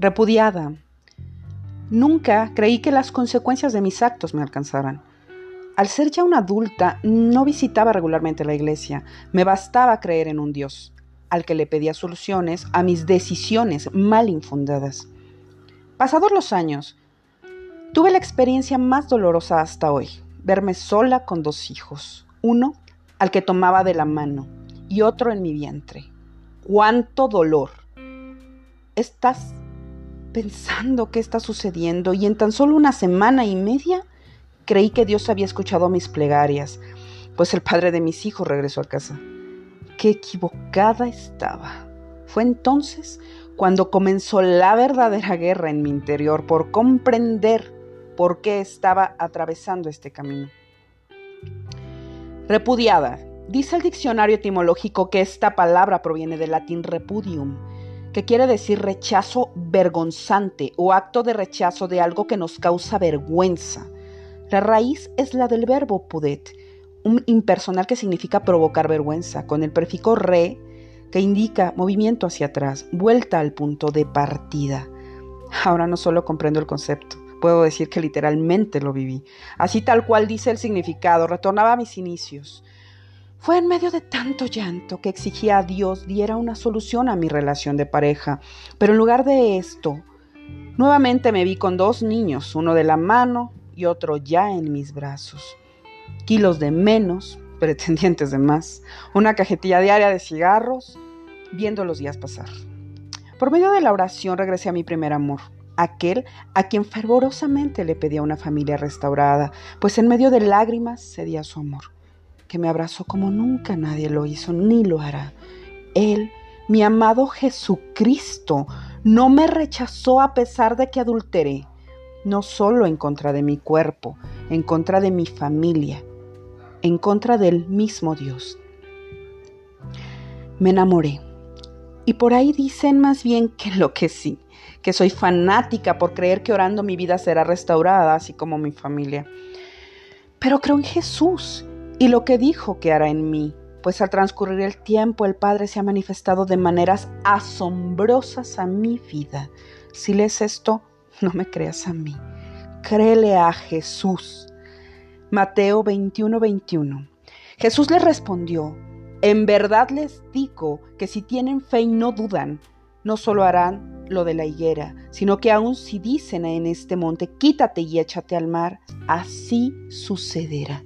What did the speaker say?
Repudiada. Nunca creí que las consecuencias de mis actos me alcanzaran. Al ser ya una adulta, no visitaba regularmente la iglesia. Me bastaba creer en un Dios, al que le pedía soluciones a mis decisiones mal infundadas. Pasados los años, tuve la experiencia más dolorosa hasta hoy, verme sola con dos hijos, uno al que tomaba de la mano y otro en mi vientre. ¡Cuánto dolor! Estás pensando qué está sucediendo y en tan solo una semana y media creí que Dios había escuchado mis plegarias, pues el padre de mis hijos regresó a casa. Qué equivocada estaba. Fue entonces cuando comenzó la verdadera guerra en mi interior por comprender por qué estaba atravesando este camino. Repudiada. Dice el diccionario etimológico que esta palabra proviene del latín repudium, que quiere decir rechazo vergonzante o acto de rechazo de algo que nos causa vergüenza. La raíz es la del verbo pudet, un impersonal que significa provocar vergüenza, con el prefijo re que indica movimiento hacia atrás, vuelta al punto de partida. Ahora no solo comprendo el concepto, puedo decir que literalmente lo viví. Así tal cual dice el significado, retornaba a mis inicios fue en medio de tanto llanto que exigía a Dios diera una solución a mi relación de pareja, pero en lugar de esto, nuevamente me vi con dos niños, uno de la mano y otro ya en mis brazos. Kilos de menos, pretendientes de más, una cajetilla diaria de cigarros, viendo los días pasar. Por medio de la oración regresé a mi primer amor, aquel a quien fervorosamente le pedía una familia restaurada, pues en medio de lágrimas cedía su amor que me abrazó como nunca nadie lo hizo ni lo hará. Él, mi amado Jesucristo, no me rechazó a pesar de que adulteré, no solo en contra de mi cuerpo, en contra de mi familia, en contra del mismo Dios. Me enamoré. Y por ahí dicen más bien que lo que sí, que soy fanática por creer que orando mi vida será restaurada, así como mi familia. Pero creo en Jesús y lo que dijo que hará en mí, pues al transcurrir el tiempo el Padre se ha manifestado de maneras asombrosas a mi vida. Si lees esto, no me creas a mí, créele a Jesús. Mateo 21, 21. Jesús le respondió, en verdad les digo que si tienen fe y no dudan, no solo harán lo de la higuera, sino que aun si dicen en este monte, quítate y échate al mar, así sucederá.